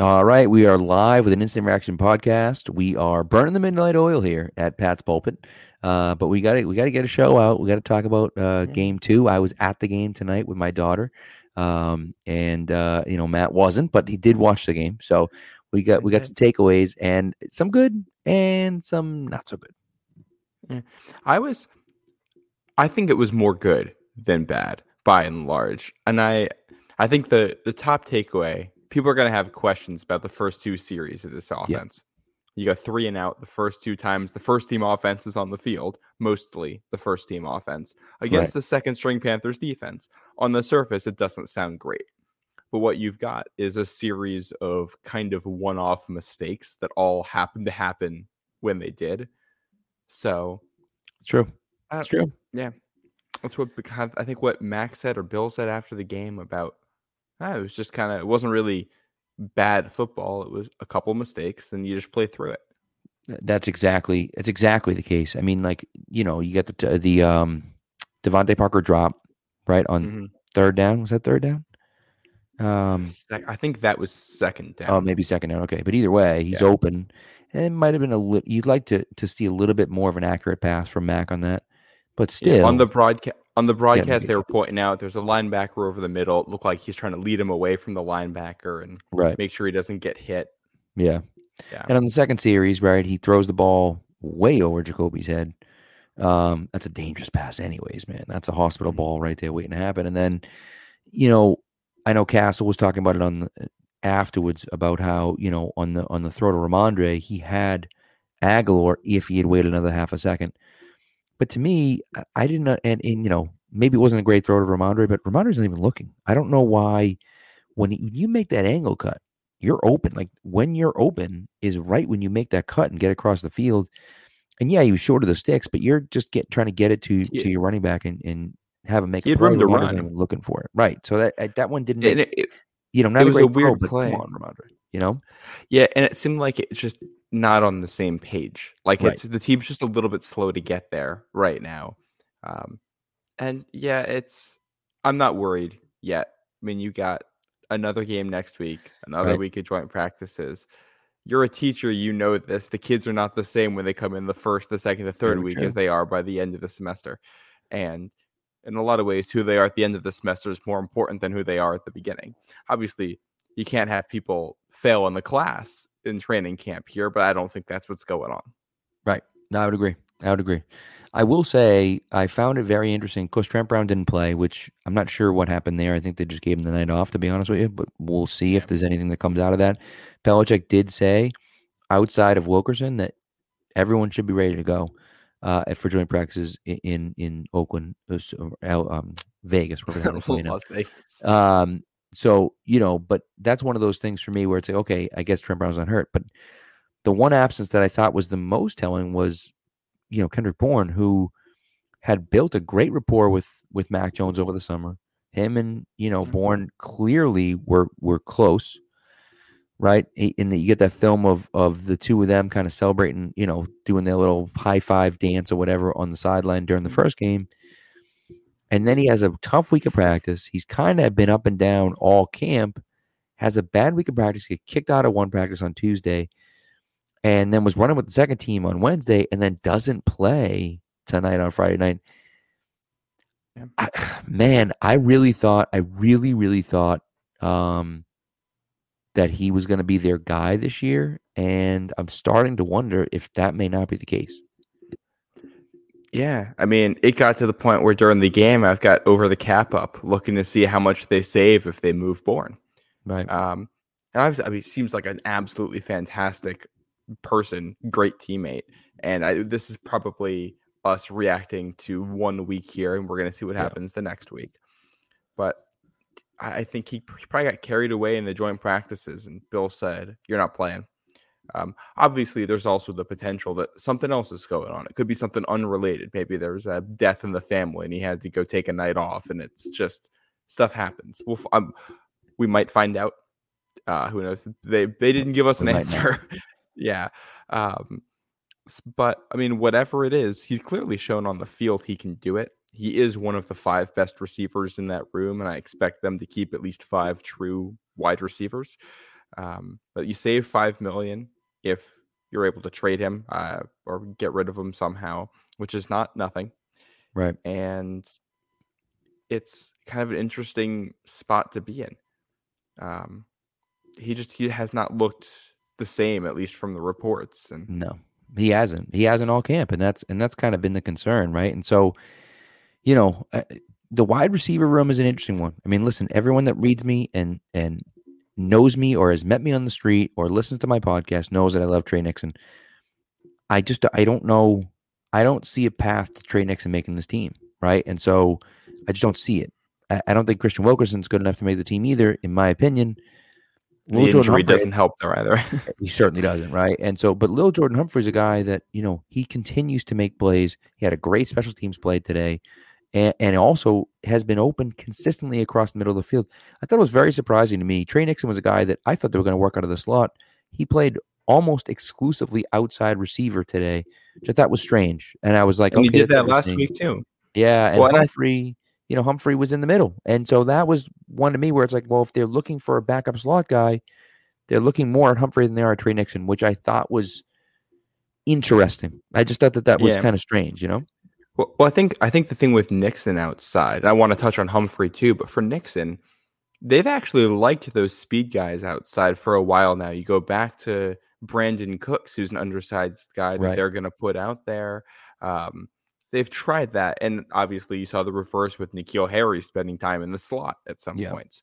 All right, we are live with an instant reaction podcast. We are burning the midnight oil here at Pat's pulpit, uh, but we got to we got to get a show out. We got to talk about uh, game two. I was at the game tonight with my daughter, um, and uh, you know Matt wasn't, but he did watch the game. So we got we got some takeaways and some good and some not so good. Yeah. I was, I think it was more good than bad by and large, and I I think the the top takeaway people are going to have questions about the first two series of this offense. You got three and out the first two times. The first team offense is on the field, mostly the first team offense against right. the second string Panthers defense. On the surface, it doesn't sound great. But what you've got is a series of kind of one off mistakes that all happened to happen when they did. So, true. That's uh, true. Yeah. That's what I think what Max said or Bill said after the game about It was just kind of it wasn't really bad football. It was a couple mistakes, and you just play through it. That's exactly that's exactly the case. I mean, like you know, you get the the um DeVante Parker drop right on mm-hmm. third down. Was that third down? Um, I think that was second down. Oh, maybe second down. Okay, but either way, he's yeah. open. And it might have been a little. You'd like to to see a little bit more of an accurate pass from Mac on that, but still yeah, on the broadcast on the broadcast, they were pointing out there's a linebacker over the middle. It looked like he's trying to lead him away from the linebacker and right. make sure he doesn't get hit. Yeah. Yeah. And on the second series, right, he throws the ball way over Jakobi's head. Um, that's a dangerous pass, anyways, man. That's a hospital mm-hmm. ball right there waiting to happen. And then, you know, I know Castle was talking about it on the, afterwards about how you know on the on the throw to Rhamondre, he had Agholor if he had waited another half a second. But to me, I didn't, and, and you know, maybe it wasn't a great throw to Rhamondre, but Rhamondre's not even looking. I don't know why when you make that angle cut, you're open. Like when you're open is right when you make that cut and get across the field. And yeah, he was short of the sticks, but you're just get trying to get it to yeah. to your running back and, and have him make a play. to run. looking for it, right? So that that one didn't. Make, it, it, you know, not it was a, a weird throw, play. Come on, Rhamondre. You know, yeah, and it seemed like it's just not on the same page. Like right. it's the team's just a little bit slow to get there right now. Um, and yeah, it's I'm not worried yet. I mean, you got another game next week, another right. week of joint practices. You're a teacher, you know this. The kids are not the same when they come in the first, the second, the third Very week true. as they are by the end of the semester. And in a lot of ways, who they are at the end of the semester is more important than who they are at the beginning. Obviously, you can't have people fail in the class in training camp here, but I don't think that's what's going on. Right. No, I would agree. I would agree. I will say I found it very interesting. Of course, Trent Brown didn't play, which I'm not sure what happened there. I think they just gave him the night off, to be honest with you. But we'll see if there's anything that comes out of that. Belichick did say, outside of Wilkerson, that everyone should be ready to go uh, for joint practices in in, in Oakland, uh, um, Vegas, Las Vegas. Um, so you know, but that's one of those things for me where it's like, okay, I guess Trent Brown's not hurt, but the one absence that I thought was the most telling was you know Kendrick Bourne, who had built a great rapport with with Mac Jones over the summer. Him and you know mm-hmm. Bourne clearly were were close, right? And you get that film of of the two of them kind of celebrating, you know, doing their little high five dance or whatever on the sideline during the mm-hmm. first game. And then he has a tough week of practice. He's kind of been up and down all camp. Has a bad week of practice. Get kicked out of one practice on Tuesday and then was running with the second team on Wednesday and then doesn't play tonight on Friday night. Yeah. I, man, I really thought, I really, really thought um, that he was going to be their guy this year. And I'm starting to wonder if that may not be the case. Yeah. I mean, it got to the point where during the game, I've got over the cap up looking to see how much they save if they move Bourne. Right. Um, and obviously, I mean, seems like an absolutely fantastic person, great teammate. And I, this is probably us reacting to one week here, and we're going to see what happens the next week. But I, I think he, he, probably got carried away in the joint practices, and Bill said, You're not playing. Um, obviously, there's also the potential that something else is going on. It could be something unrelated. Maybe there was a death in the family, and he had to go take a night off, and it's just stuff happens. We'll, um, we might find out. Uh, who knows? They they didn't give us an answer. yeah. Um, but I mean, whatever it is, he's clearly shown on the field he can do it. He is one of the five best receivers in that room, and I expect them to keep at least five true wide receivers. Um, but you save five million if you're able to trade him uh, or get rid of him somehow, which is not nothing. Right. And it's kind of an interesting spot to be in. Um, he just he has not looked the same, at least from the reports. And no, he hasn't. He hasn't all camp, and that's and that's kind of been the concern, right? And so, you know, uh, the wide receiver room is an interesting one. I mean, listen, everyone that reads me and and knows me or has met me on the street or listens to my podcast knows that I love Tre Nixon. I just I don't know. I don't see a path to Tre Nixon making this team, right? And so I just don't see it. I, I don't think Kristian Wilkerson's good enough to make the team either, in my opinion. The injury doesn't help there either. he certainly doesn't, right? And so, but Lil Jordan Humphrey's a guy that you know he continues to make plays. He had a great special teams play today and, and also has been open consistently across the middle of the field. I thought it was very surprising to me. Tre Nixon was a guy that I thought they were going to work out of the slot. He played almost exclusively outside receiver today, which I thought was strange. And I was like, and okay, he did that last week too. Yeah, and well, Humphrey, you know, Humphrey was in the middle, and so that was one to me where it's like, well, if they're looking for a backup slot guy, they're looking more at Humphrey than they are at Tre Nixon, which I thought was interesting. I just thought that that was yeah. kind of strange, you know. Well, well, I think I think the thing with Nixon outside, I want to touch on Humphrey too, but for Nixon, they've actually liked those speed guys outside for a while now. You go back to Brandin Cooks, who's an undersized guy that right. they're going to put out there. Um, they've tried that, and obviously you saw the reverse with N'Keal Harry spending time in the slot at some yeah. points.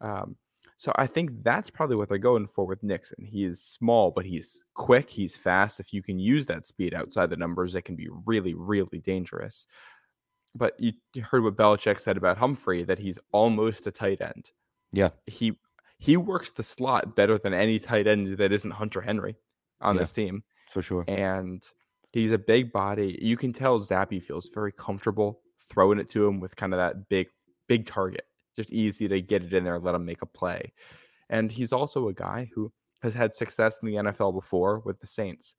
Um, so I think that's probably what they're going for with Nixon. He is small, but he's quick. He's fast. If you can use that speed outside the numbers, it can be really, really dangerous. But you, heard what Belichick said about Humphrey that he's almost a tight end. Yeah, he he works the slot better than any tight end that isn't Hunter Henry on yeah, this team for sure. And he's a big body. You can tell Zappe feels very comfortable throwing it to him with kind of that big big target just easy to get it in there and let him make a play. And he's also a guy who has had success in the NFL before with the Saints.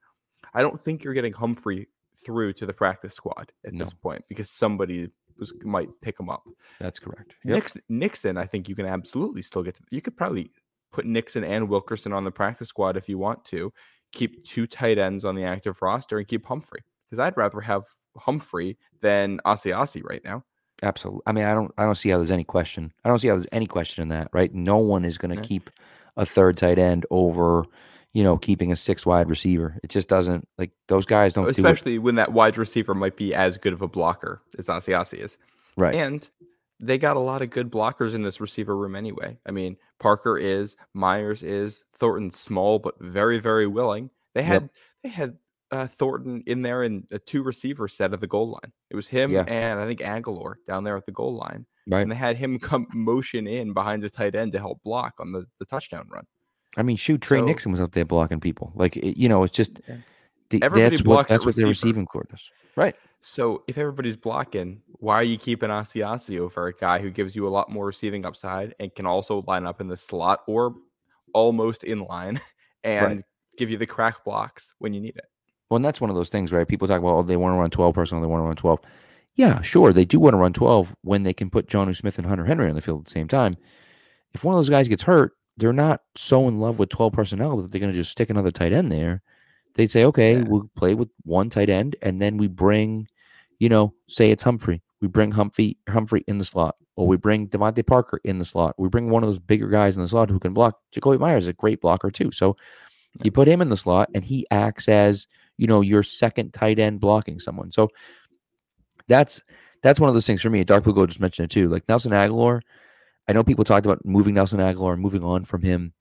I don't think you're getting Humphrey through to the practice squad at no. this point because somebody was, might pick him up. That's correct. Yep. Nixon, Nixon, I think you can absolutely still get. To, you could probably put Nixon and Wilkerson on the practice squad if you want to. Keep two tight ends on the active roster and keep Humphrey because I'd rather have Humphrey than Asiasi right now. Absolutely. I mean, I don't I don't see how there's any question. I don't see how there's any question in that, right? No one is going to yeah. keep a third tight end over, you know, keeping a six wide receiver. It just doesn't like those guys don't especially do when that wide receiver might be as good of a blocker as Asiasi is. Right. And they got a lot of good blockers in this receiver room anyway. I mean, Parker is, Meyers is, Thornton small but very, very willing. They had yep. they had uh, Thornton in there in a two receiver set of the goal line. It was him yeah. and I think Agholor down there at the goal line. Right. And they had him come motion in behind the tight end to help block on the, the touchdown run. I mean, shoot, Trey so, Nixon was out there blocking people. Like, it, you know, it's just yeah. the, that's what that's what their receiving court does. Right. So if everybody's blocking, why are you keeping Asiasi over a guy who gives you a lot more receiving upside and can also line up in the slot or almost in line and right. give you the crack blocks when you need it? Well, and that's one of those things, right? People talk about, oh, they want to run 12 personnel, they want to run 12. Yeah, sure. They do want to run 12 when they can put Jonnu Smith and Hunter Henry on the field at the same time. If one of those guys gets hurt, they're not so in love with 12 personnel that they're going to just stick another tight end there. They'd say, okay, yeah. we'll play with one tight end, and then we bring, you know, say it's Humphrey. We bring Humphrey Humphrey in the slot, or we bring DeVante Parker in the slot. We bring one of those bigger guys in the slot who can block. Jakobi Meyers is a great blocker too. So you put him in the slot, and he acts as you know, your second tight end blocking someone. So that's that's one of those things for me. Dark Blue Gold just mentioned it too. Like Nelson Agholor, I know people talked about moving Nelson and moving on from him,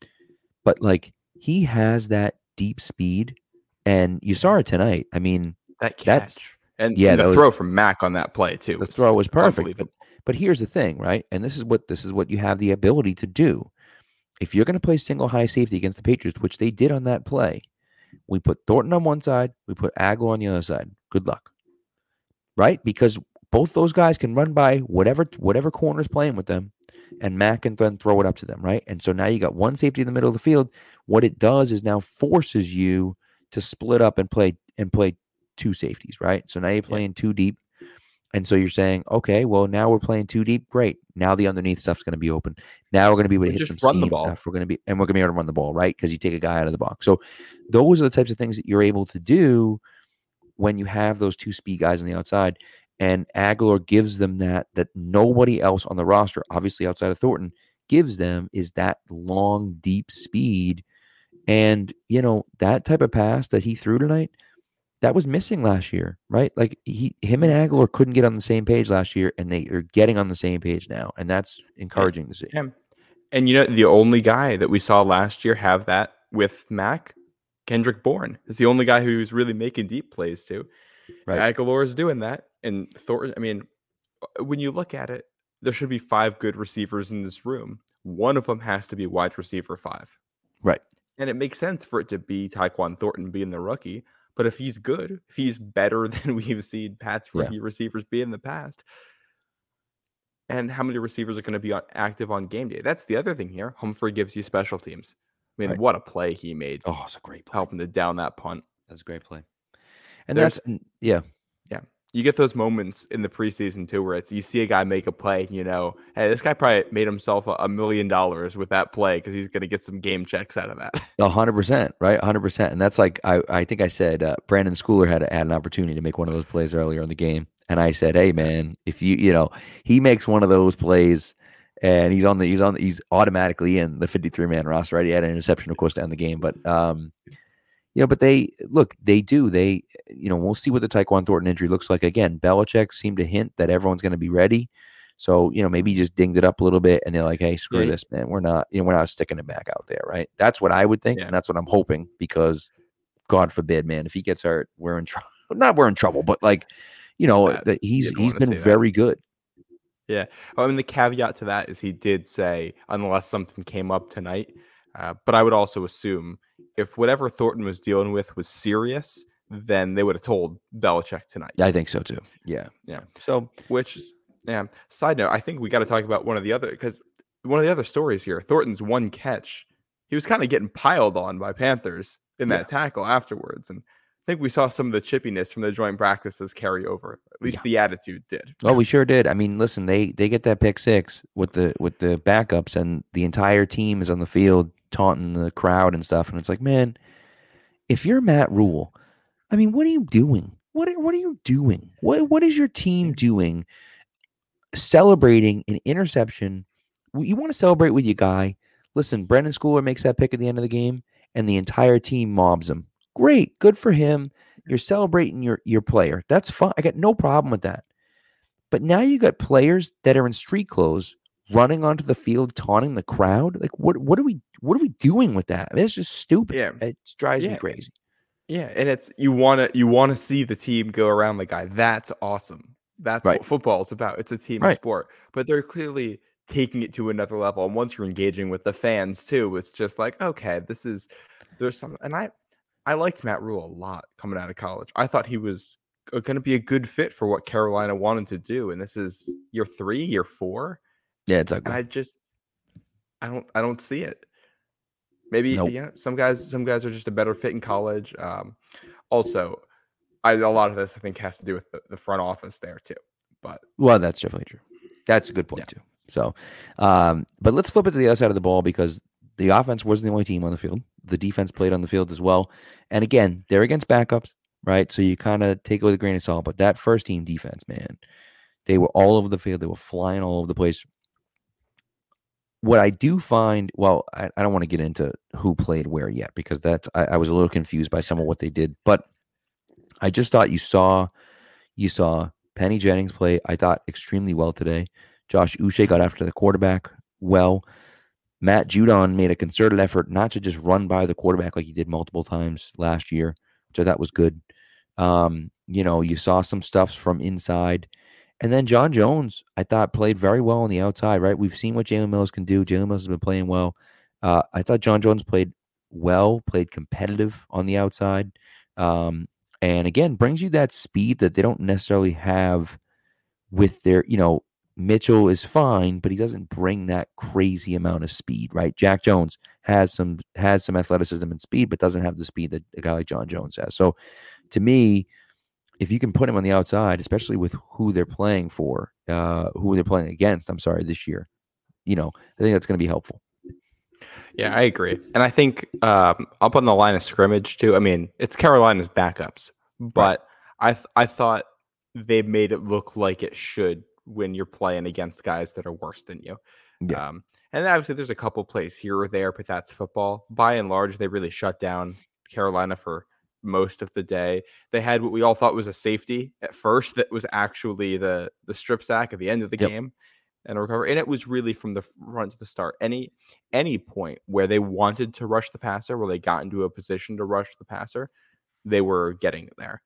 but like he has that deep speed, and you saw it tonight. I mean, that catch that's, and yeah, the throw was, from Mac on that play too. The throw was perfect. But, but here's the thing, right? And this is what this is what you have the ability to do. If you're going to play single high safety against the Patriots, which they did on that play, we put Thornton on one side, we put Agholor on the other side. Good luck. Right? Because both those guys can run by whatever whatever corner is playing with them, and Mac can then throw it up to them, right? And so now you got one safety in the middle of the field. What it does is now forces you to split up and play and play two safeties, right? So now you're playing yeah. two deep, And so you're saying, okay, well now we're playing too deep. Great. Now the underneath stuff's going to be open. Now we're going to be able to hit some run the ball. stuff. We're going to be and we're going to be able to run the ball, right? Because you take a guy out of the box. So those are the types of things that you're able to do when you have those two speed guys on the outside. And Agholor gives them that that nobody else on the roster, obviously outside of Thornton, gives them is that long, deep speed. And you know that type of pass that he threw tonight, that was missing last year, right? Like he, him and Agholor couldn't get on the same page last year, and they are getting on the same page now, and that's encouraging to see. Yeah. And you know, the only guy that we saw last year have that with Mac, Kendrick Bourne, is the only guy who was really making deep plays too. Right. Agholor is doing that, and Thornton. I mean, uh, when you look at it, there should be five good receivers in this room. One of them has to be wide receiver five. Right. And it makes sense for it to be Tyquan Thornton being the rookie. But if he's good, if he's better than we've seen Pat's Yeah. rookie receivers be in the past, and how many receivers are going to be on, active on game day? That's the other thing here. Humphrey gives you special teams. I mean, Right. what a play he made, Oh, it's a great play. helping to down that punt. That's a great play. And There's- that's yeah, yeah, You get those moments in the preseason too, where it's you see a guy make a play, you know, hey, this guy probably made himself a, million dollars with that play because he's going to get some game checks out of that. a hundred percent, right? A hundred percent. And that's like I, I think I said uh, Brenden Schooler had had an opportunity to make one of those plays earlier in the game, and I said, hey man, if you you know he makes one of those plays. And he's on the he's on the, he's automatically in the 53 man roster, right? He had an interception, of course, to end the game, but um, you know, but they look, they do. They, you know, we'll see what the Tyquan Thornton injury looks like. Again, Belichick seemed to hint that everyone's going to be ready. So, you know, maybe he just dinged it up a little bit and they're like, hey, screw Yeah. this, man. We're not, you know, we're not sticking it back out there, right? That's what I would think. Yeah. And that's what I'm hoping because God forbid, man, if he gets hurt, we're in trouble. Not we're in trouble, but like, you know, Bad. that he's he's been say that. very good. Oh, I mean, the caveat to that is he did say unless something came up tonight. Uh, but I would also assume if whatever Thornton was dealing with was serious, then they would have told Belichick tonight. I think so too. Yeah. Yeah. So Which is, yeah. Side note, I think we got to talk about one of the other because one of the other stories here, Thornton's one catch, he was kind of getting piled on by Panthers in that tackle afterwards, and I think we saw some of the chippiness from the joint practices carry over. At least Yeah. the attitude did. Oh, we sure did. I mean, listen, they they get that pick six with the with the backups, and the entire team is on the field taunting the crowd and stuff. And it's like, man, if you're Matt Rhule, I mean, what are you doing? What are, what are you doing? What what is your team doing? Celebrating an interception. You want to celebrate with your guy. Listen, Brenden Schooler makes that pick at the end of the game, and the entire team mobs him. Great, good for him. You're celebrating your your player. That's fine. I got no problem with that. But now you got players that are in street clothes running onto the field taunting the crowd. Like what what are we what are we doing with that? I mean, it's just stupid. Yeah. It drives me crazy. Yeah, and it's you want to you want to see the team go around the guy. That's awesome. That's Right. what football is about. It's a team Right. sport, but they're clearly taking it to another level. And once you're engaging with the fans too, it's just like okay, this is there's something. And I I liked Matt Rhule a lot coming out of college. I thought he was going to be a good fit for what Carolina wanted to do. And this is year three, year four, Yeah, it's and. I just I don't I don't see it. Maybe Nope. yeah, some guys some guys are just a better fit in college. Um, also, I, a lot of this I think has to do with the, the front office there too. But Well, that's definitely true. That's a good point too. So, um, but let's flip it to the other side of the ball because the offense wasn't the only team on the field. The defense played on the field as well. And again, they're against backups, right? So you kind of take it with a grain of salt. But that first team defense, man, they were all over the field. They were flying all over the place. What I do find, well, I, I don't want to get into who played where yet because that's I, I was a little confused by some of what they did. But I just thought you saw, you saw Penny Jennings play. I thought extremely well today. Josh Uche got after the quarterback well. Matt Judon made a concerted effort not to just run by the quarterback like he did multiple times last year, which I thought was good. Um, you know, you saw some stuffs from inside. And then John Jones, I thought, played very well on the outside, right? We've seen what Jalen Mills can do. Jalen Mills has been playing well. Uh, I thought John Jones played well, played competitive on the outside. Um, and again, brings you that speed that they don't necessarily have with their, you know, Mitchell is fine, but he doesn't bring that crazy amount of speed, right? Jack Jones has some has some athleticism and speed, but doesn't have the speed that a guy like John Jones has. So to me, if you can put him on the outside, especially with who they're playing for, uh, who they're playing against, I'm sorry, this year, you know, I think that's going to be helpful. Yeah, I agree. And I think um, up on the line of scrimmage too. I mean, it's Carolina's backups, but right. I th- I thought they made it look like it should when you're playing against guys that are worse than you. Yeah. Um, and obviously, there's a couple plays here or there, but that's football. By and large, they really shut down Carolina for most of the day. They had what we all thought was a safety at first that was actually the the strip sack at the end of the yep. game and a recovery. And it was really from the front to the start. Any any point where they wanted to rush the passer, where they got into a position to rush the passer, they were getting there.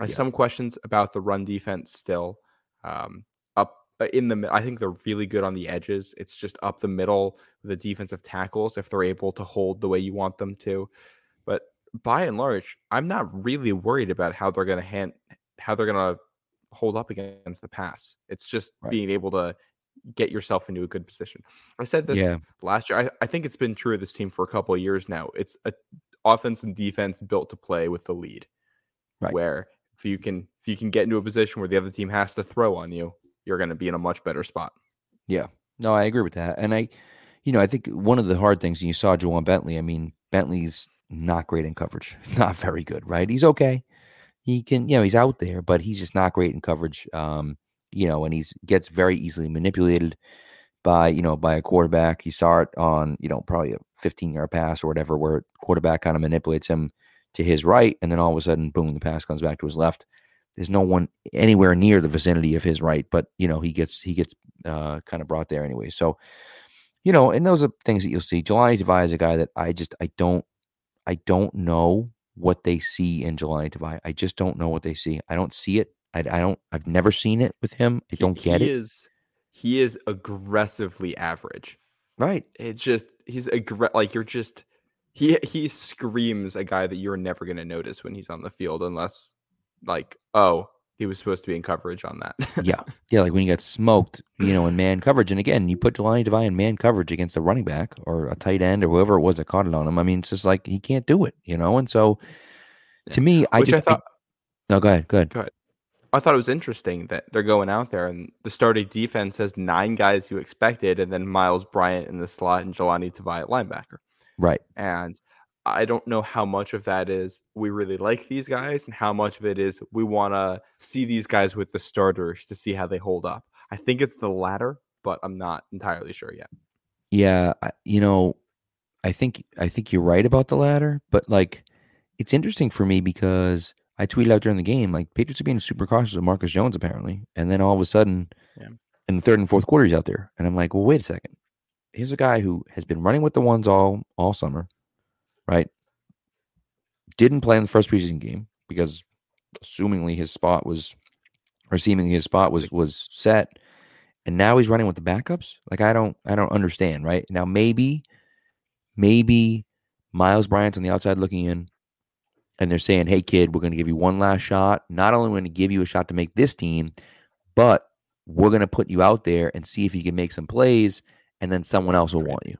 Yeah. Some questions about the run defense still. Um, up uh, in the, I think they're really good on the edges. It's just up the middle, the defensive tackles, if they're able to hold the way you want them to. By and large, I'm not really worried about how they're going to hand, how they're going to hold up against the pass. It's just right. being able to get yourself into a good position. I said this yeah. last year. I, I, think it's been true of this team for a couple of years now. It's a offense and defense built to play with the lead. Right. Where if you can if you can get into a position where the other team has to throw on you, you're going to be in a much better spot. Yeah. No, I agree with that. And I you know, I think one of the hard things and you saw Ja'Whaun Bentley, I mean, Bentley's not great in coverage. Not very good, right? He's okay. He can, you know, he's out there, but he's just not great in coverage. Um, you know, and he's gets very easily manipulated by, you know, by a quarterback. You saw it on, you know, probably a 15 yard pass or whatever, where quarterback kind of manipulates him to his right, and then all of a sudden, boom, the pass comes back to his left. There's no one anywhere near the vicinity of his right, but you know, he gets he gets uh, kind of brought there anyway. So, you know, and those are things that you'll see. Jahlani Tavai is a guy that I just I don't I don't know what they see in Jahlani Tavai. I just don't know what they see. I don't see it. I, I don't. I've never seen it with him. I don't he, get he it. Is, he is aggressively average. Right. It's just he's aggr- like you're just he he screams a guy that you're never going to notice when he's on the field unless like oh he was supposed to be in coverage on that. yeah, yeah, like when he got smoked, you know, in man coverage. And again, you put Jahlani Tavai in man coverage against a running back or a tight end or whoever it was that caught it on him. I mean, it's just like he can't do it, you know. And so, to me, I Which just I thought. I, no, go ahead. Go ahead. Go ahead. I thought it was interesting that they're going out there and the starting defense has nine guys you expected, and then Miles Bryant in the slot and Jahlani Tavai at linebacker. Right. And I don't know how much of that is we really like these guys and how much of it is we want to see these guys with the starters to see how they hold up. I think it's the latter, but I'm not entirely sure yet. Yeah, you know, I think I think you're right about the latter, but like it's interesting for me because I tweeted out during the game, like Patriots are being super cautious of Marcus Jones apparently, and then all of a sudden, yeah. in the third and fourth quarter, he's out there, and I'm like, well, wait a second. Here's a guy who has been running with the ones all all summer, right? Didn't play in the first preseason game because, assumingly, his spot was, or seemingly his spot was was set, and now he's running with the backups. Like I don't I don't understand. Right now, maybe, maybe Miles Bryant's on the outside looking in and they're saying, "Hey, kid, we're going to give you one last shot. Not only are we going to give you a shot to make this team, but we're going to put you out there and see if you can make some plays, and then someone else will want you."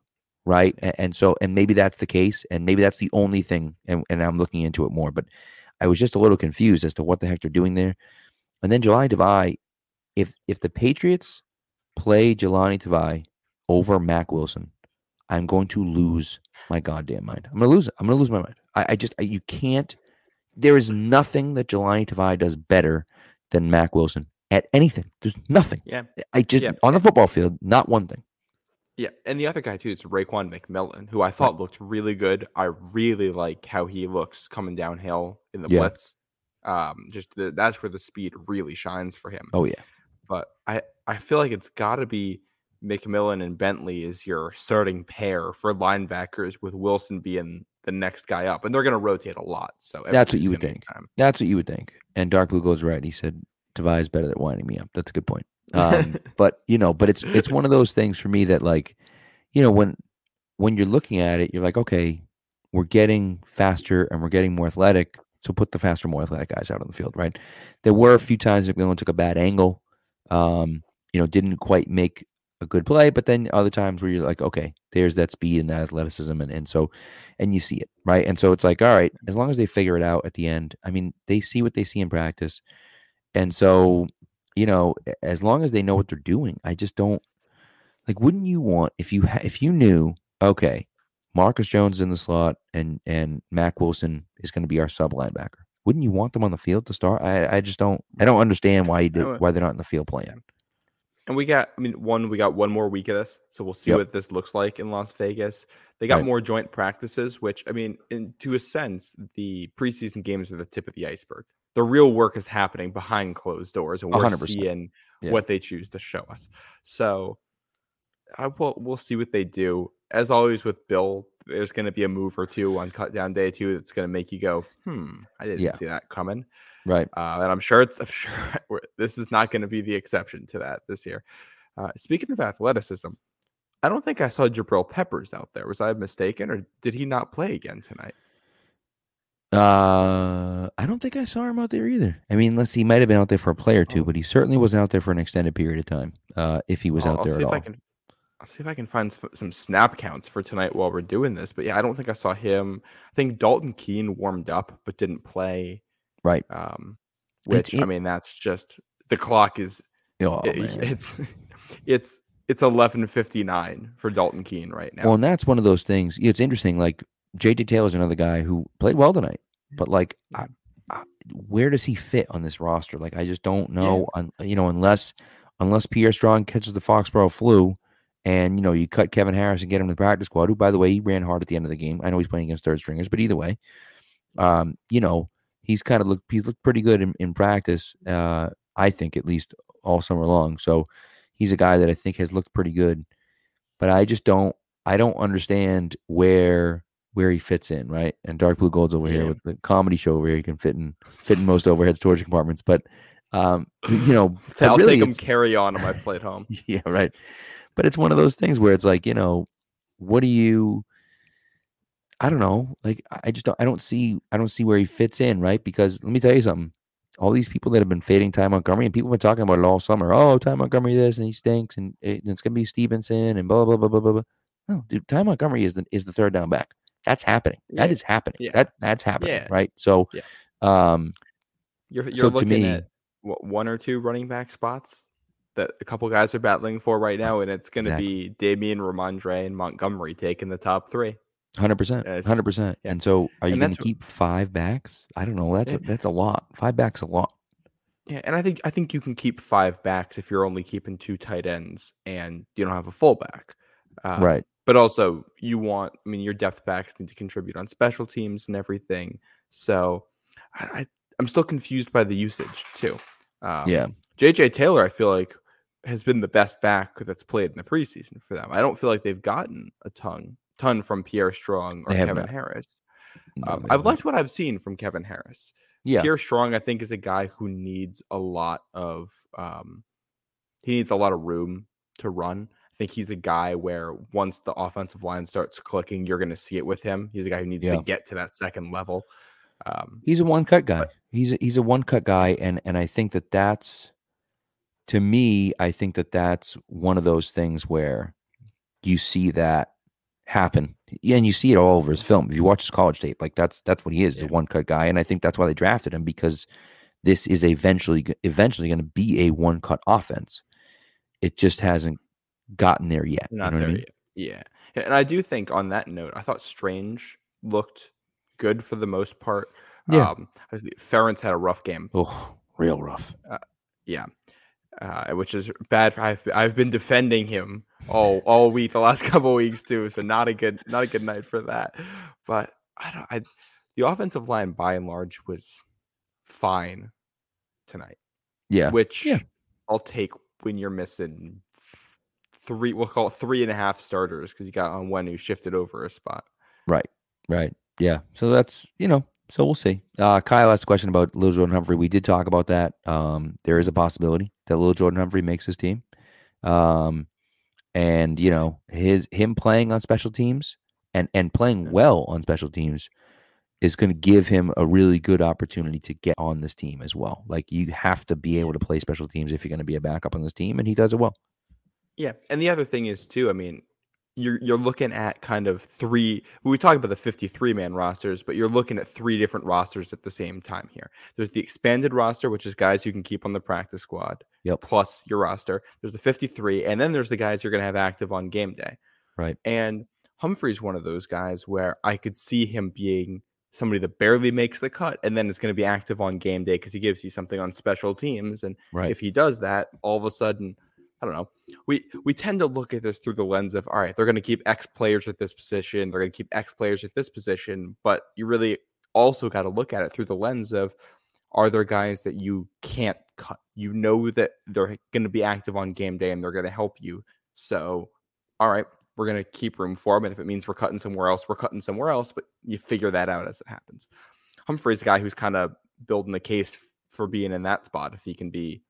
Right. And, and so, and maybe that's the case, and maybe that's the only thing. And, and I'm looking into it more, but I was just a little confused as to what the heck they're doing there. And then Jahlani Tavai, if if the Patriots play Jahlani Tavai over Mack Wilson, I'm going to lose my goddamn mind. I'm going to lose it. I'm going to lose my mind. I, I just I, you can't. There is nothing that Jahlani Tavai does better than Mack Wilson at anything. There's nothing. Yeah. I just yeah. on the eh football field, not one thing. Yeah, and the other guy too is Raekwon McMillan, who I thought looked really good. I really like how he looks coming downhill in the yeah. blitz. Um, just the, that's where the speed really shines for him. Oh yeah. But I I feel like it's got to be McMillan and Bentley is your starting pair for linebackers, with Wilson being the next guy up, and they're going to rotate a lot. So that's what you would think. That's what you would think. And Dark Blue goes right. He said Tavai is better at winding me up. That's a good point. Um, but you know, but it's it's one of those things for me that like, you know, when when you're looking at it, you're like, okay, we're getting faster and we're getting more athletic. So put the faster, more athletic guys out on the field, right? There were a few times that McMillan took a bad angle. Um, you know, didn't quite make a good play, but then other times where you're like, okay, there's that speed and that athleticism, and and so, and you see it right, and so it's like, all right, as long as they figure it out at the end, I mean, they see what they see in practice, and so, you know, as long as they know what they're doing, I just don't like. Wouldn't you want if you ha- if you knew, okay, Marcus Jones is in the slot and and Mack Wilson is going to be our sub linebacker? Wouldn't you want them on the field to start? I I just don't I don't understand why you did, why they're not in the field playing. And we got, I mean, one, we got one more week of this. So we'll see yep. what this looks like in Las Vegas. They got right. more joint practices, which, I mean, in, to a sense, the preseason games are the tip of the iceberg. The real work is happening behind closed doors, and we're 100%. seeing yeah. what they choose to show us. So I will, we'll see what they do. As always with Bill, there's going to be a move or two on cut down day two that's going to make you go, hmm, I didn't yeah. see that coming. Right. Uh, and I'm sure it's, I'm sure this is not going to be the exception to that this year. Uh, speaking of athleticism, I don't think I saw Jabril Peppers out there. Was I mistaken, or did he not play again tonight? Uh, I don't think I saw him out there either. I mean, let's see, he might have been out there for a play or two, oh. but he certainly wasn't out there for an extended period of time. Uh, if he was I'll, out there I'll at all. I can, I'll see if I can find some, some snap counts for tonight while we're doing this. But yeah, I don't think I saw him. I think Dalton Keene warmed up but didn't play. Right. Um, which I mean, that's just the clock is. Oh, it, it's it's it's eleven fifty nine for Dalton Keene right now. Well, and that's one of those things. It's interesting. Like JJ Taylor's another guy who played well tonight, but like, I, I, where does he fit on this roster? Like, I just don't know. Yeah. Un, you know, unless unless Pierre Strong catches the Foxborough flu, and you know you cut Kevin Harris and get him to the practice squad. Who, by the way, he ran hard at the end of the game. I know he's playing against third stringers, but either way, um, you know he's kind of looked he's looked pretty good in, in practice. Uh, I think at least all summer long. So he's a guy that I think has looked pretty good. But I just don't I don't understand where where he fits in, right? And Dark Blue Gold's over yeah. here with the comedy show where he can fit in fit in most overhead storage compartments. But um, you know, I'll really take him carry on on my flight home. yeah, right. But it's one of those things where it's like, you know, what do you I don't know. Like I just don't I don't see I don't see where he fits in, right? Because let me tell you something. All these people that have been fading Ty Montgomery and people have been talking about it all summer. Oh, Ty Montgomery this and he stinks and, it, and it's gonna be Stevenson and blah blah blah blah blah blah. No, dude, Ty Montgomery is the is the third down back. That's happening. Yeah. That is happening. Yeah. That that's happening. Yeah. Right. So um you're you're so looking me, at what, one or two running back spots that a couple guys are battling for right now, and it's gonna exactly. be Damien Rhamondre and Montgomery taking the top three. Hundred percent, hundred percent. And so, are you going to keep five backs? I don't know. That's a, that's a lot. Five backs a lot. Yeah, and I think I think you can keep five backs if you're only keeping two tight ends and you don't have a fullback. Uh, right. But also, you want. I mean, your depth backs need to contribute on special teams and everything. So, I, am still confused by the usage too. Um, yeah. JJ Taylor, I feel like has been the best back that's played in the preseason for them. I don't feel like they've gotten a ton ton from Pierre Strong or Kevin not. Harris. No, um, I've liked what I've seen from Kevin Harris. Yeah, Pierre Strong, I think, is a guy who needs a lot of um, he needs a lot of room to run. I think he's a guy where once the offensive line starts clicking, you're going to see it with him. He's a guy who needs yeah. to get to that second level. Um, he's a one cut guy. But, he's a, he's a one cut guy, and and I think that that's to me, I think that that's one of those things where you see that happen. Yeah, and you see it all over his film. If you watch his college tape, like that's that's what he is, yeah. a one cut guy. And I think that's why they drafted him because this is eventually eventually going to be a one cut offense. It just hasn't gotten there yet. Not you know there I mean? yet. Yeah. And I do think on that note, I thought Strange looked good for the most part. Yeah. Um, Ferentz had a rough game. Oh, real rough. Uh, yeah uh, which is bad. For, I've I've been defending him all all week, the last couple weeks too. So not a good not a good night for that. But I don't. I, the offensive line by and large was fine tonight. Yeah, which yeah. I'll take when you're missing three. We'll call it three and a half starters because you got on one who shifted over a spot. Right. Right. Yeah. So that's you know so we'll see. Uh, Kyle asked a question about Lil Jordan Humphrey. We did talk about that. Um, there is a possibility that Lil Jordan Humphrey makes his team. Um, and you know his him playing on special teams and and playing well on special teams is going to give him a really good opportunity to get on this team as well. Like you have to be able to play special teams if you're going to be a backup on this team, and he does it well. Yeah, and the other thing is too. I mean, you're you're looking at kind of three. We talk about the 53 man rosters, but you're looking at three different rosters at the same time here. There's the expanded roster, which is guys you can keep on the practice squad. Yep. Plus your roster. There's the 53, and then there's the guys you're going to have active on game day. Right. And Humphrey's one of those guys where I could see him being somebody that barely makes the cut and then is going to be active on game day because he gives you something on special teams. And Right. if he does that, all of a sudden, I don't know. We we tend to look at this through the lens of all right, they're going to keep X players at this position, they're going to keep X players at this position, but you really also got to look at it through the lens of are there guys that you can't cut? You know that they're going to be active on game day and they're going to help you. So, all right, we're going to keep room for them. And if it means we're cutting somewhere else, we're cutting somewhere else, but you figure that out as it happens. Humphrey's a guy who's kind of building the case for being in that spot if he can be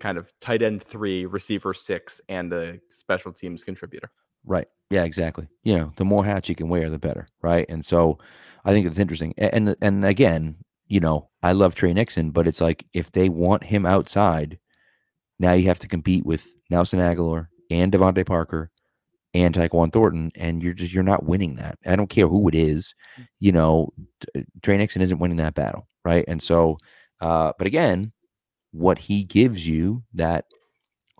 kind of tight end three, receiver six, and a special teams contributor. Right. Yeah, exactly. You know, the more hats you can wear, the better. Right. And so I think it's interesting. And and again, you know, I love Tre Nixon, but it's like if they want him outside, now you have to compete with Nelson Agholor and DeVante Parker and Tyquan Thornton, and you're just you're not winning that. I don't care who it is, you know, Tre Nixon isn't winning that battle, right? And so, uh, but again, what he gives you that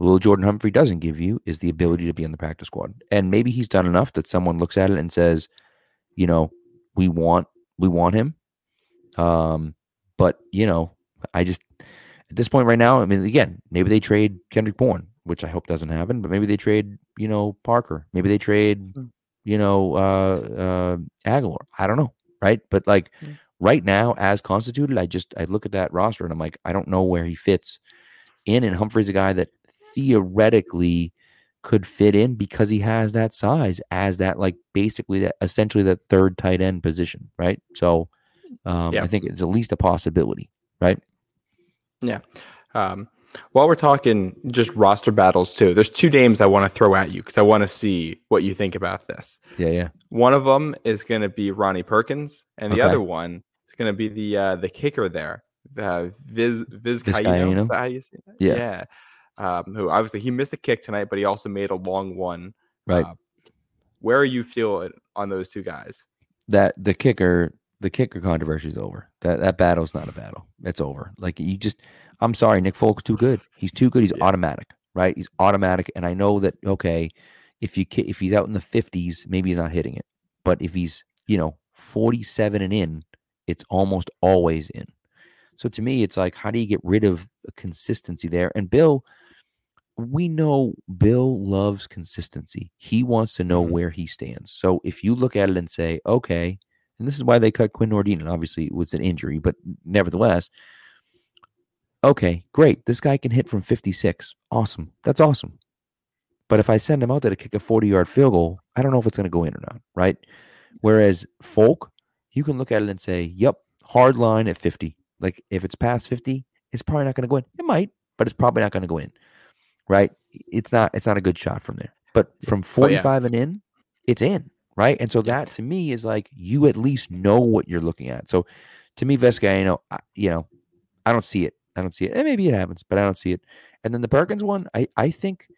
Lil Jordan Humphrey doesn't give you is the ability to be on the practice squad. And maybe he's done enough that someone looks at it and says, you know, we want we want him. Um, but you know, I just at this point right now, I mean, again, maybe they trade Kendrick Bourne, which I hope doesn't happen, but maybe they trade, you know, Parker. Maybe they trade, Mm. you know, uh uh Agholor. I don't know. Right. But like Mm. Right now, as constituted, I just I look at that roster and I'm like, I don't know where he fits in. And Humphrey's a guy that theoretically could fit in because he has that size as that like basically that essentially that third tight end position, right? So um, Yeah. I think it's at least a possibility, right? Yeah. Um, while we're talking just roster battles too, there's two names I want to throw at you because I want to see what you think about this. Yeah, yeah. One of them is going to be Ronnie Perkins, and the Okay. other one is going to be the uh, the kicker there, uh, Viz Vizcaino. Vizcaino? Is that how you say that? Yeah. Yeah. Um, who obviously he missed a kick tonight, but he also made a long one. Right. Uh, where are you feeling on those two guys? that the kicker the kicker controversy is over. That that battle's not a battle. It's over. Like you just I'm sorry, Nick Folk's too good. He's too good. He's Yeah. automatic, right? He's automatic and I know that okay, if you if he's out in the 50s, maybe he's not hitting it. But if he's, you know, 47 and in, it's almost always in. So to me, it's like how do you get rid of consistency there? And Bill we know Bill loves consistency. He wants to know Mhm. where he stands. So if you look at it and say, okay, and this is why they cut Quinn Nordin, and obviously it was an injury, but nevertheless, okay, great. This guy can hit from 56. Awesome. That's awesome. But if I send him out there to kick a 40 yard field goal, I don't know if it's going to go in or not. Right. Whereas Folk, you can look at it and say, yep, hard line at 50. Like if it's past 50, it's probably not going to go in. It might, but it's probably not going to go in. Right. It's not, it's not a good shot from there. But from So, yeah. 45 and in, it's in. Right. And so that to me is like you at least know what you're looking at. So to me, Vizcaino, I- know, you know, I don't see it. I don't see it. And maybe it happens, but I don't see it. And then the Perkins one, I, I think,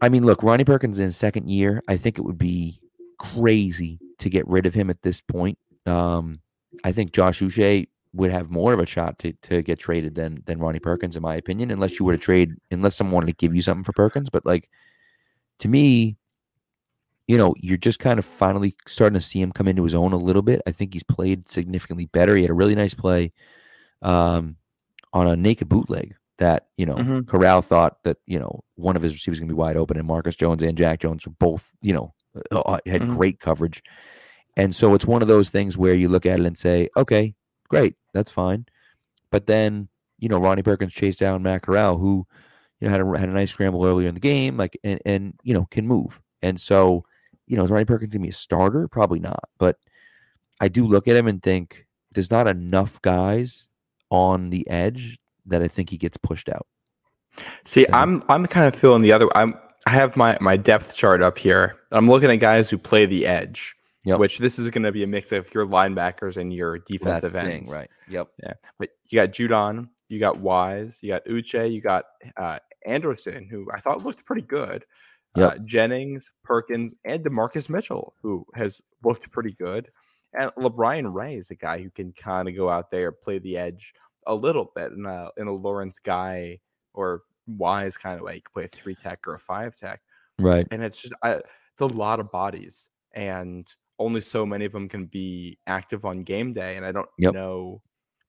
I mean, look, Ronnie Perkins in second year, I think it would be crazy to get rid of him at this point. Um, I think Josh Uche would have more of a shot to, to get traded than than Ronnie Perkins, in my opinion, unless you were to trade, unless someone wanted to give you something for Perkins. But like to me, you know, you're just kind of finally starting to see him come into his own a little bit. I think he's played significantly better. He had a really nice play um, on a naked bootleg that, you know, Mhm. Corral thought that, you know, one of his receivers was going to be wide open and Marcus Jones and Jack Jones were both, you know, uh, uh, had Mhm. great coverage. And so it's one of those things where you look at it and say, okay, great, that's fine. But then, you know, Ronnie Perkins chased down Matt Corral, who, you know, had a, had a nice scramble earlier in the game, like, and, and, you know, can move. And so, you know, is Ronnie Perkins going to be a starter? Probably not. But I do look at him and think there's not enough guys on the edge that I think he gets pushed out. See. I'm I'm kind of feeling the other. I'm I have my my depth chart up here. I'm looking at guys who play the edge, Yep. which this is going to be a mix of your linebackers and your defensive the thing, ends. right? Yep. Yeah, But you got Judon, you got Wise, you got Uche, you got uh, Anderson, who I thought looked pretty good. Yep. Uh, Jennings, Perkins, and Demarcus Mitchell, who has looked pretty good. And LaBryan Ray is a guy who can kind of go out there, play the edge a little bit in a, in a Lawrence guy or Wise kind of way. You play a three tech or a five tech. Right. And it's just, I, it's a lot of bodies. And only so many of them can be active on game day. And I don't Yep. know.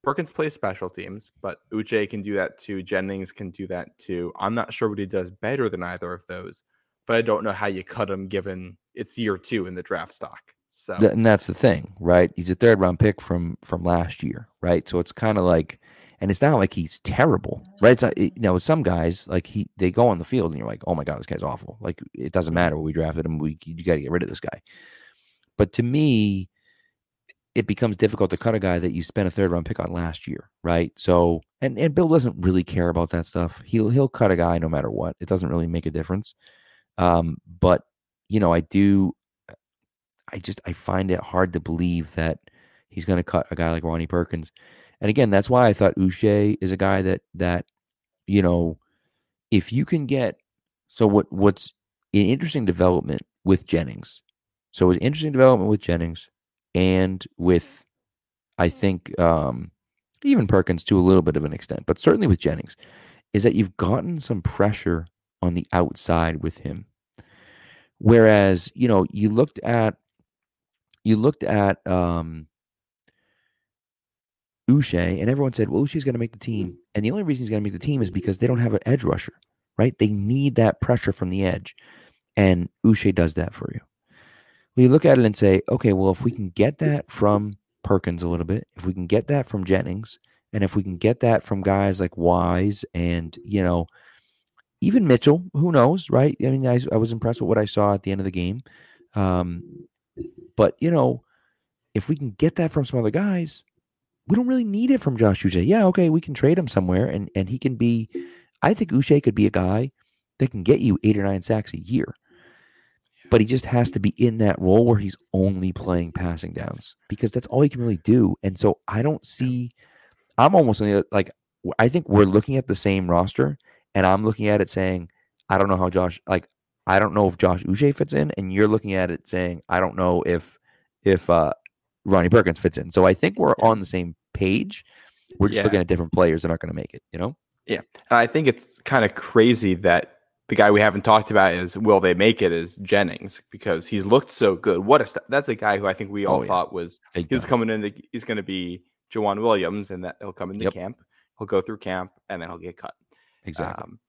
Perkins plays special teams, but Uche can do that too. Jennings can do that too. I'm not sure what he does better than either of those, but I don't know how you cut him given it's year two in the draft stock. So and that's the thing, right? He's a third round pick from from last year, right? So it's kind of like, and it's not like he's terrible, right? It's not, you know, some guys like he they go on the field and you're like, oh my god, this guy's awful. Like it doesn't matter what we drafted him, we you got to get rid of this guy. But to me, it becomes difficult to cut a guy that you spent a third round pick on last year, right? So and and Bill doesn't really care about that stuff. He'll he'll cut a guy no matter what. It doesn't really make a difference. Um, but you know, I do I just I find it hard to believe that he's going to cut a guy like Ronnie Perkins. And again, that's why I thought Uche is a guy that that you know, if you can get so what what's an interesting development with Jennings. So it was interesting development with Jennings and with I think um even Perkins to a little bit of an extent, but certainly with Jennings, is that you've gotten some pressure on the outside with him. Whereas, you know, you looked at you looked at um Uche and everyone said, well, Uche's going to make the team. And the only reason he's going to make the team is because they don't have an edge rusher, right? They need that pressure from the edge. And Uche does that for you. Well, you look at it and say, okay, well, if we can get that from Perkins a little bit, if we can get that from Jennings, and if we can get that from guys like Wise and, you know, even Mitchell, who knows, right? I mean, I, I was impressed with what I saw at the end of the game. Um, but, you know, if we can get that from some other guys, we don't really need it from Josh Uche. Yeah, okay, we can trade him somewhere and and he can be I think Uche could be a guy that can get you eight or nine sacks a year. But he just has to be in that role where he's only playing passing downs because that's all he can really do. And so I don't see I'm almost like I think we're looking at the same roster and I'm looking at it saying I don't know how Josh like I don't know if Josh Uche fits in and you're looking at it saying I don't know if if uh Ronnie Perkins fits in. So I think we're on the same page. We're just Yeah. looking at different players that aren't going to make it. You know? Yeah, and I think it's kind of crazy that the guy we haven't talked about is will they make it is Jennings because he's looked so good. What a st- that's a guy who I think we all Oh, yeah. thought was he's coming in. The, he's going to be Jawan Williams, and that he'll come into Yep. camp. He'll go through camp, and then he'll get cut. Exactly. Um,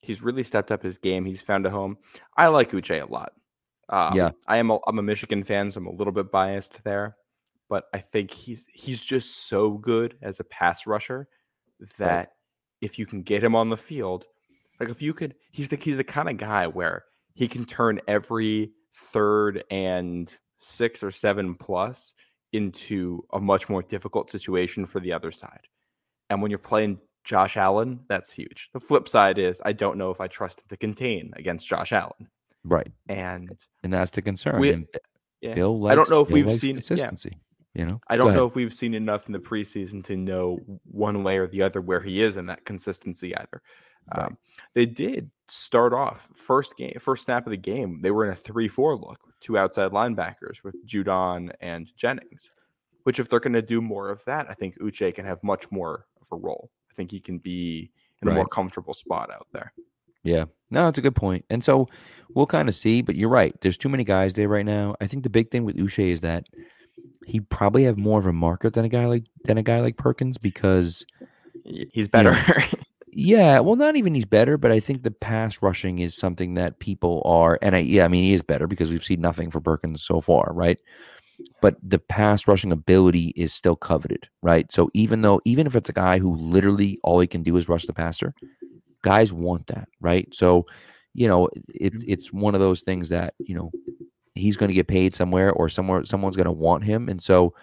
he's really stepped up his game. He's found a home. I like Uche a lot. Um, Yeah. I am. A, I'm a Michigan fan, so I'm a little bit biased there, but I think he's he's just so good as a pass rusher that if you can get him on the field, like if you could, he's the he's the kind of guy where he can turn every third and six or seven plus into a much more difficult situation for the other side. And when you're playing Josh Allen, that's huge. The flip side is I don't know if I trust him to contain against Josh Allen. right. And And that's the concern. we- yeah, Bill I don't know if Bill we've likes seen yeah, consistency. You know? I don't know if we've seen enough in the preseason to know one way or the other where he is in that consistency either. Right. Um, they did start off first game, first snap of the game. They were in a three-four look with two outside linebackers with Judon and Jennings. Which, if they're going to do more of that, I think Uche can have much more of a role. I think he can be in a more comfortable spot out there. Yeah. No, it's a good point. And so we'll kind of see, but you're right. There's too many guys there right now. I think the big thing with Uche is that he probably have more of a market than a guy like than a guy like Perkins because He's better. yeah, well not even he's better, but I think the pass rushing is something that people are and I yeah, I mean he is better because we've seen nothing for Perkins so far, right? But the pass rushing ability is still coveted, right? So even though even if it's a guy who literally all he can do is rush the passer, guys want that, right? So, you know, it's it's one of those things that, you know, he's going to get paid somewhere or somewhere someone's going to want him and so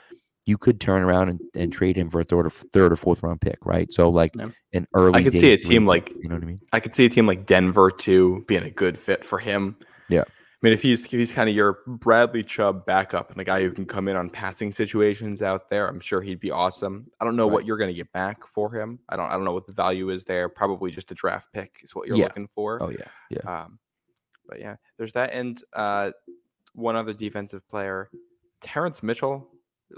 you could turn around and, and trade him for a third or third or fourth round pick, right? So like Yeah. an early I could see a team pick, like- you know what I mean? I could see a team like Denver too being a good fit for him. Yeah. I mean, if he's if he's kind of your Bradley Chubb backup and a guy who can come in on passing situations out there, I'm sure he'd be awesome. I don't know Right. what you're going to get back for him. I don't I don't know what the value is there. Probably just a draft pick is what you're Yeah. looking for. Oh yeah, yeah. Um, but yeah, there's that. And uh, one other defensive player, Terrence Mitchell.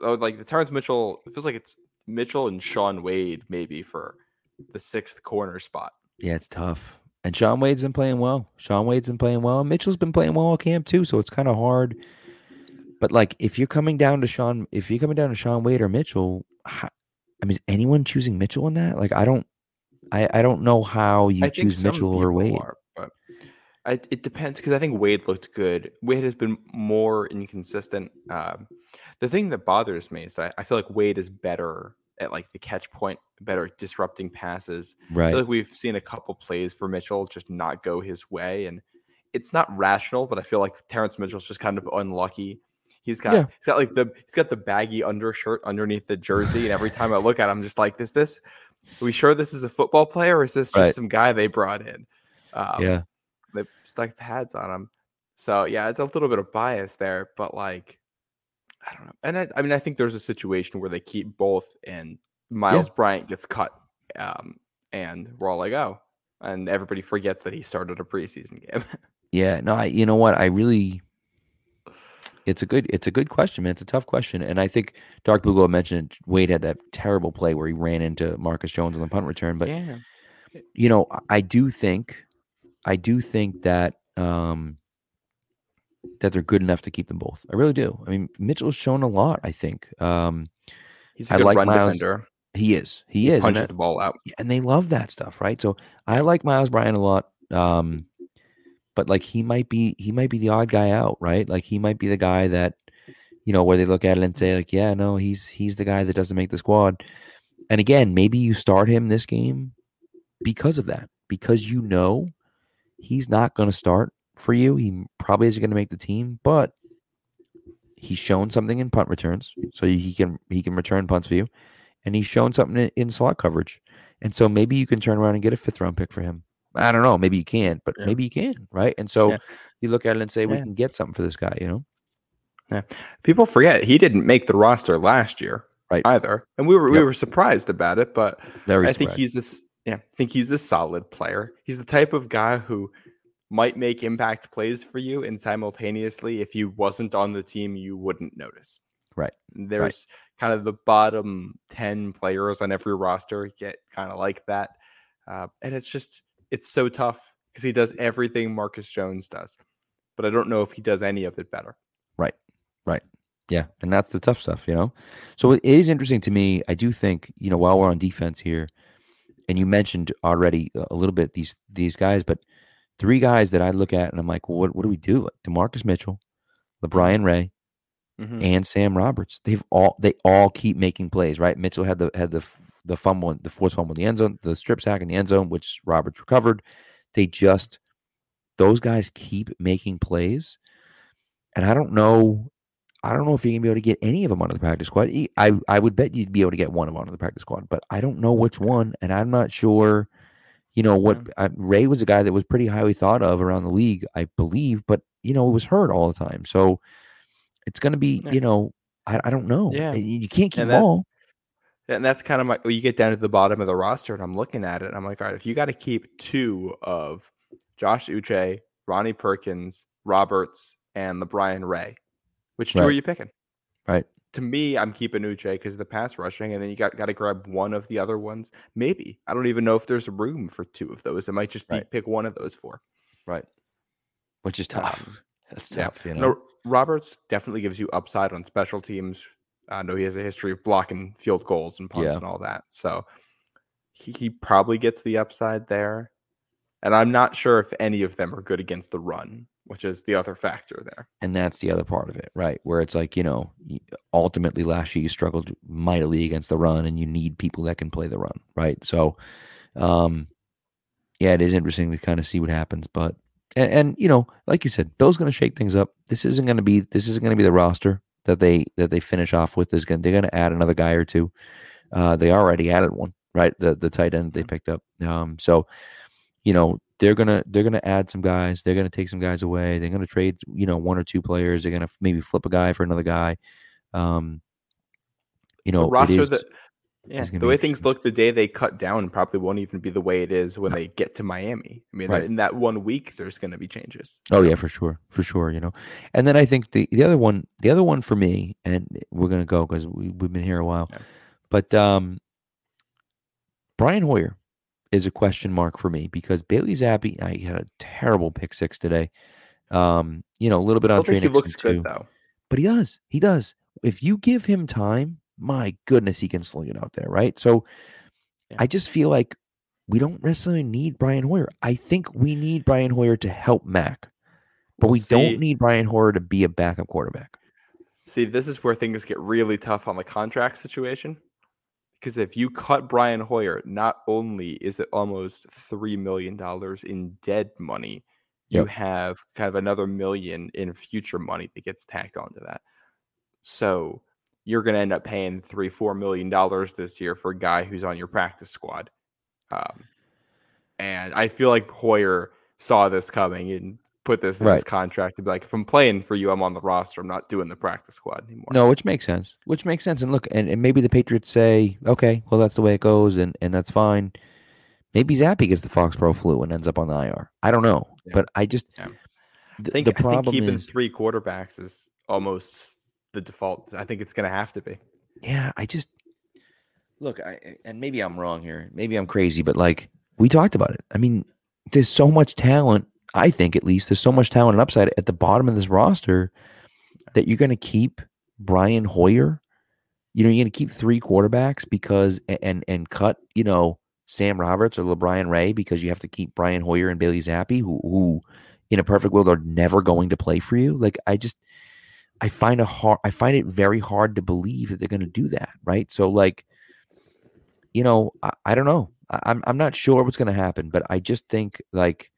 Oh, like the Terrence Mitchell, it feels like it's Mitchell and Shaun Wade maybe for the sixth corner spot. Yeah, it's tough. And Shaun Wade's been playing well. Shaun Wade's been playing well. Mitchell's been playing well all camp too, so it's kind of hard. But like, if you're coming down to Shaun, if you're coming down to Shaun Wade or Mitchell, how, I mean, is anyone choosing Mitchell in that? Like, I don't, I, I don't know how you I choose Mitchell or Wade. are, but I, it depends because I think Wade looked good. Wade has been more inconsistent. Um, the thing that bothers me is that I feel like Wade is better at like the catch point, better disrupting passes. I Right. feel like we've seen a couple plays for Mitchell just not go his way, and it's not rational. But I feel like Terrence Mitchell's just kind of unlucky. He's got Yeah. he's got like the he's got the baggy undershirt underneath the jersey, and every time I look at him, I'm just like, is this? Are we sure this is a football player, or is this just Right. some guy they brought in? Um, yeah. they stuck pads on him. So yeah, it's a little bit of bias there, but like I don't know. And I, I mean, I think there's a situation where they keep both, and Myles Bryant gets cut, um, and we're all like, oh, and everybody forgets that he started a preseason game. Yeah, no, I you know what? I really it's a good it's a good question, man. It's a tough question. And I think Dark Blue Glow mentioned Wade had that terrible play where he ran into Marcus Jones on the punt return. But yeah, you know, I- I do think I do think that um that they're good enough to keep them both. I really do. I mean, Mitchell's shown a lot, I think. Um he's a I good like run Myles- defender. he is. He is. and punches that- the ball out. And they love that stuff, right? So I like Myles Bryant a lot. Um, but like he might be he might be the odd guy out, right? Like he might be the guy that, you know, where they look at it and say, like, yeah, no, he's he's the guy that doesn't make the squad. And again, maybe you start him this game because of that, because you know he's not going to start for you. He probably isn't going to make the team, but he's shown something in punt returns, so he can he can return punts for you, and he's shown something in, slot coverage. And so maybe you can turn around and get a fifth round pick for him. I don't know. Maybe you can't, but Yeah. maybe you can, right? And so Yeah. you look at it and say, we can get something for this guy, you know? Yeah. People forget he didn't make the roster last year, Right. Either, and we were we were surprised about it, but Very I think he's this. Yeah, I think he's a solid player. He's the type of guy who might make impact plays for you, and simultaneously, if he wasn't on the team, you wouldn't notice. Right, There's kind of the bottom ten players on every roster get kind of like that, uh, and it's just it's so tough because he does everything Marcus Jones does, but I don't know if he does any of it better. Right. Right. Yeah, and that's the tough stuff, you know. So it is interesting to me. I do think, you know, while we're on defense here, and you mentioned already a little bit these these guys, but three guys that I look at and I'm like, well, what what do we do? Like DaMarcus Mitchell, LaBryan Ray, Mhm. and Sam Roberts. They've all they all keep making plays, right? Mitchell had the had the the fumble, the forced fumble in the end zone, the strip sack in the end zone, which Roberts recovered. They just those guys keep making plays, and I don't know. I don't know if you're gonna be able to get any of them onto the practice squad. I I would bet you'd be able to get one of them onto the practice squad, but I don't know which one, and I'm not sure. You know what? Mm-hmm. I, Ray was a guy that was pretty highly thought of around the league, I believe, but you know it was hurt all the time. So it's going to be, you know, I, I don't know. Yeah. You can't keep all. And that's kind of my. Well, you get down to the bottom of the roster, and I'm looking at it. And I'm like, all right, if you got to keep two of Josh Uche, Ronnie Perkins, Roberts, and LaBryan Ray, which two are you picking? Right. To me, I'm keeping Uche because of the pass rushing, and then you got got to grab one of the other ones. Maybe I don't even know if there's room for two of those. It might just be Right. pick one of those four. Right. Which is tough. Um, That's yeah. tough. You know. No, Roberts definitely gives you upside on special teams. I know he has a history of blocking field goals and punts Yeah. and all that. So he, he probably gets the upside there. And I'm not sure if any of them are good against the run, which is the other factor there. and that's the other part of it, right? Where it's like, you know, ultimately last year you struggled mightily against the run and you need people that can play the run, right? So, um, yeah, it is interesting to kind of see what happens, but, and, and you know, like you said, Bill's going to shake things up. This isn't going to be, this isn't going to be the roster that they, that they finish off with. Is going they're going to add another guy or two. Uh, they already added one, right? The, the tight end they picked up. Um, so, you know, they're gonna they're gonna add some guys. They're gonna take some guys away. They're gonna trade, you know, one or two players. They're gonna maybe flip a guy for another guy. Um, you know, The roster is, that yeah, the way things look the day they cut down probably won't even be the way it is when they get to Miami. I mean, Right. in that one week, there's going to be changes. Oh yeah, for sure, for sure. You know, and then I think the the other one, the other one for me, and we're gonna go because we, we've been here a while, Yeah. but um, Brian Hoyer is a question mark for me because Bailey Zappe, I had a terrible pick six today. Um, you know, a little bit on Trey he looks too. good though. but he does. He does. If you give him time, my goodness, he can sling it out there, right? So Yeah. I just feel like we don't necessarily need Brian Hoyer. I think we need Brian Hoyer to help Mac, but we see. don't need Brian Hoyer to be a backup quarterback. See, this is where things get really tough on the contract situation. Because if you cut Brian Hoyer, not only is it almost $3 million in dead money, you have kind of another million in future money that gets tacked onto that. So you're going to end up paying three, four million dollars this year for a guy who's on your practice squad. Um, and I feel like Hoyer saw this coming and put this in his contract to be like, if I'm playing for you, I'm on the roster. I'm not doing the practice squad anymore. No, which makes sense. Which makes sense. And look, and, and maybe the Patriots say, okay, well, that's the way it goes, and, and that's fine. Maybe Zappe gets the Foxborough flu and ends up on the IR. I don't know. Yeah. But I just, Yeah. th- I think, the I think problem keeping is, three quarterbacks is almost the default. I think it's going to have to be. yeah, I just, look, I, and maybe I'm wrong here. Maybe I'm crazy, but like, we talked about it. I mean, there's so much talent, I think at least, there's so much talent and upside at the bottom of this roster that you're going to keep Brian Hoyer. You know, you're going to keep three quarterbacks because, and, and cut, you know, Sam Roberts or LaBryan Ray because you have to keep Brian Hoyer and Bailey Zappe, who, who in a perfect world are never going to play for you. Like, I just, I find a hard, I find it very hard to believe that they're going to do that. Right. So, like, you know, I, I don't know. I, I'm I'm not sure what's going to happen, but I just think like,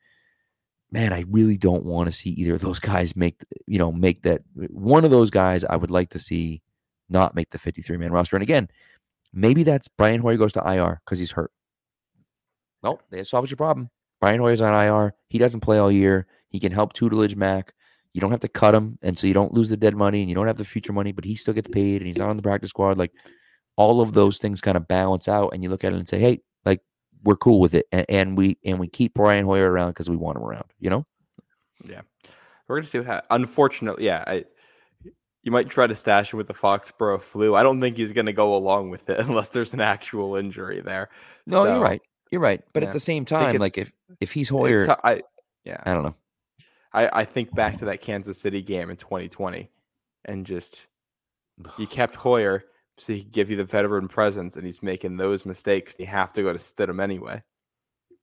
man, I really don't want to see either of those guys make you know make that one of those guys. I would like to see not make the 53 man roster. And again, maybe that's Brian Hoyer goes to IR because he's hurt. Well, that solves your problem. Brian Hoyer's on IR. He doesn't play all year. He can help tutelage Mac. You don't have to cut him, and so you don't lose the dead money, and you don't have the future money, but he still gets paid, and he's not on the practice squad. Like all of those things kind of balance out, and you look at it and say, "Hey, we're cool with it," and, and we and we keep Brian Hoyer around because we want him around. You know? Yeah, we're going to see what happens. Unfortunately, yeah, I, you might try to stash him with the Foxborough flu. I don't think he's going to go along with it unless there's an actual injury there. No, So, you're right. You're right. But yeah, at the same time, like if if he's Hoyer, tou- I, yeah, I don't know. I, I think back to that Kansas City game in 2020 and just you kept Hoyer so he could give you the veteran presence and he's making those mistakes. You have to go to Stidham anyway.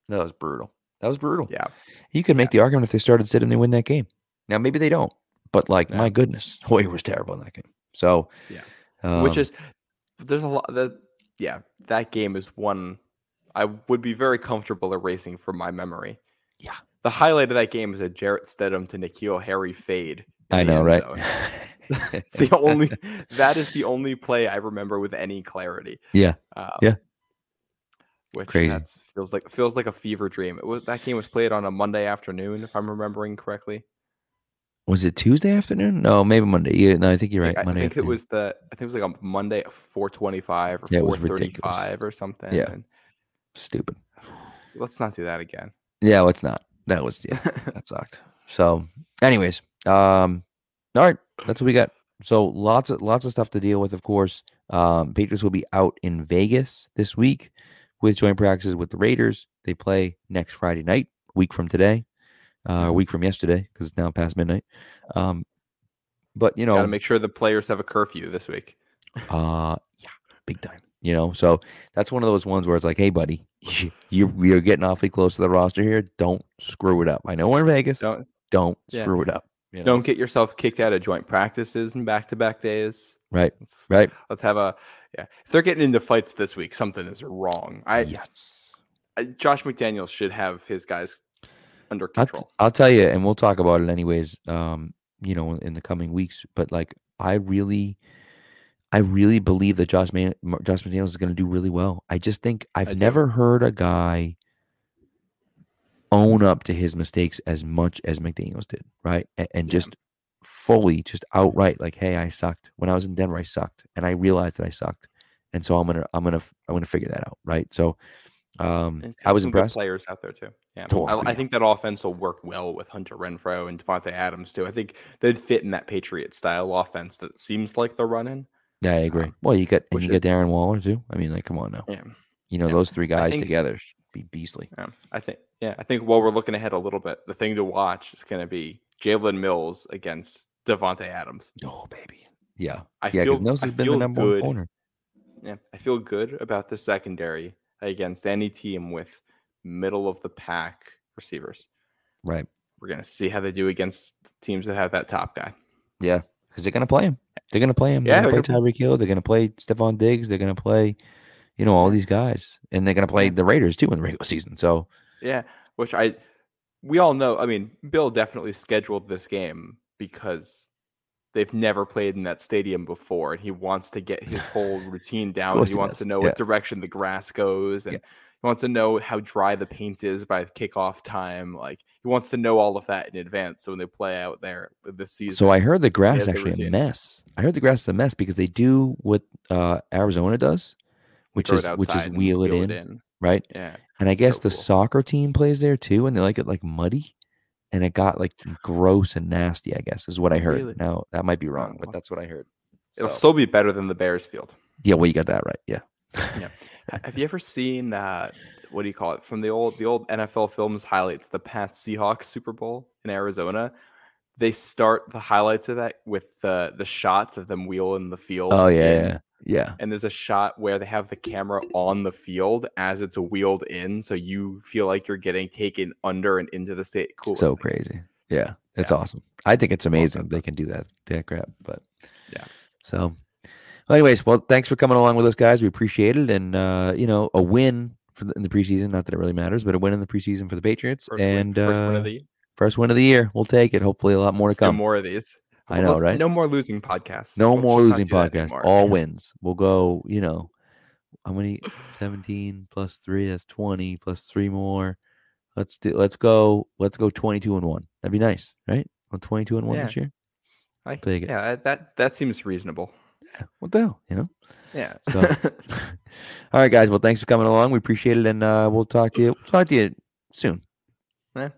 That was brutal. That was brutal. Yeah. You could make the argument if they started sitting, they win that game. Now maybe they don't, but like Yeah. my goodness, Hoyer was terrible in that game. So Yeah. Which um, is there's a lot that yeah, that game is one I would be very comfortable erasing from my memory. Yeah. The highlight of that game is a Jarrett Stidham to N'Keal Harry fade. I know, right? it's the only that is the only play I remember with any clarity. Yeah. Um, Yeah. Which Crazy. that's feels like feels like a fever dream. It was that game was played on a Monday afternoon, if I'm remembering correctly. was it Tuesday afternoon? No, maybe Monday. Yeah, no, I think you're I right. I Monday think it was the I think it was like a Monday at 425 or Yeah, 435 or something. Yeah. and stupid. let's not do that again. Yeah, let's not. That was yeah, that sucked. So, anyways, um, all right, that's what we got. So lots of lots of stuff to deal with. Of course, um, Patriots will be out in Vegas this week with joint practices with the Raiders. They play next Friday night, week from today, uh, week from yesterday because it's now past midnight. Um, but you know, Got to make sure the players have a curfew this week. uh, yeah, big time. You know, so that's one of those ones where it's like, hey, buddy, you you're getting awfully close to the roster here. Don't screw it up. I know we're in Vegas. Don't Don't Yeah. screw it up. You know? don't get yourself kicked out of joint practices and back to back days. Right. Let's, Right. let's have a yeah. If they're getting into fights this week, something is wrong. I, yes. I Josh McDaniels should have his guys under I'll, t- control. I'll tell you, and we'll talk about it anyways. Um, you know, in the coming weeks. But like, I really, I really believe that Josh Man, Josh McDaniels is going to do really well. I just think I've never heard a guy own up to his mistakes as much as McDaniels did, right? And, and Yeah. just fully, just outright, like, hey, I sucked when I was in Denver. I sucked, and I realized that I sucked, and so I'm gonna, I'm gonna, I'm gonna figure that out, right? So, um, I was impressed. players out there too. Yeah, Oh, I, I think that offense will work well with Hunter Renfrow and Davante Adams too. I think they'd fit in that Patriot style offense that seems like they're running. Yeah, I agree. Um, well, you got and you get Darren Waller too. I mean, like, come on now. Yeah, You know, Yeah. those three guys together be beastly. yeah. I think. Yeah, I think while we're looking ahead a little bit, the thing to watch is going to be Jalen Mills against Davante Adams. Oh, baby. Yeah. I yeah, feel Mills I has been the number good. one corner. Yeah, I feel good about the secondary against any team with middle of the pack receivers. Right. We're gonna see how they do against teams that have that top guy. Yeah. Because they're gonna play him. They're gonna play him. Yeah, They're they're gonna play Tyreek Hill. They're gonna play Stefon Diggs. They're gonna play, you know, all these guys. And they're gonna play the Raiders too in the regular season. So Yeah, which I we all know. I mean, Bill definitely scheduled this game because they've never played in that stadium before, and he wants to get his whole routine down. He he wants to know yeah. what direction the grass goes, and Yeah. he wants to know how dry the paint is by the kickoff time. Like he wants to know all of that in advance, so when they play out there this season. so I heard the grass the actually a mess. I heard the grass is a mess because they do what uh Arizona does, which is which is outside and wheel it in, right? Yeah, And I guess so the cool. soccer team plays there too, and they like it like muddy. And it got like gross and nasty, I guess, is what I heard. Really? Now that might be wrong, Oh, but that's what I heard. it'll So- still be better than the Bears field. yeah, well, you got that right. Yeah. Ha- Have you ever seen uh, what do you call it from the old the old NFL films highlights the Pats Seahawks Super Bowl in Arizona? They start the highlights of that with the the shots of them wheeling the field. Oh yeah, in, yeah, yeah. And there's a shot where they have the camera on the field as it's wheeled in, so you feel like you're getting taken under and into the state. Cool. So crazy. Yeah, it's Yeah. awesome. I think it's amazing stuff. they can do that that crap. But Yeah. So, well, anyways, well, thanks for coming along with us, guys. We appreciate it, and uh, you know, a win for the, in the preseason. Not that it really matters, but a win in the preseason for the Patriots, First, win, and first uh, win of the year. First win of the year. We'll take it. Hopefully, a lot more to Let's do come. more of these. I know, Let's- right? No more losing podcasts. No Let's more losing podcasts. All wins. We'll go. You know, how many? Seventeen plus three. That's twenty. Plus three more. Let's do. Let's go. Let's go twenty-two and one. That'd be nice, right? On twenty-two and one Yeah. this year. I, Take it. yeah, that that seems reasonable. Yeah. What the hell? You know. Yeah. So- All right, guys. Well, thanks for coming along. We appreciate it, and uh, we'll talk to you. Talk to you soon. Yeah.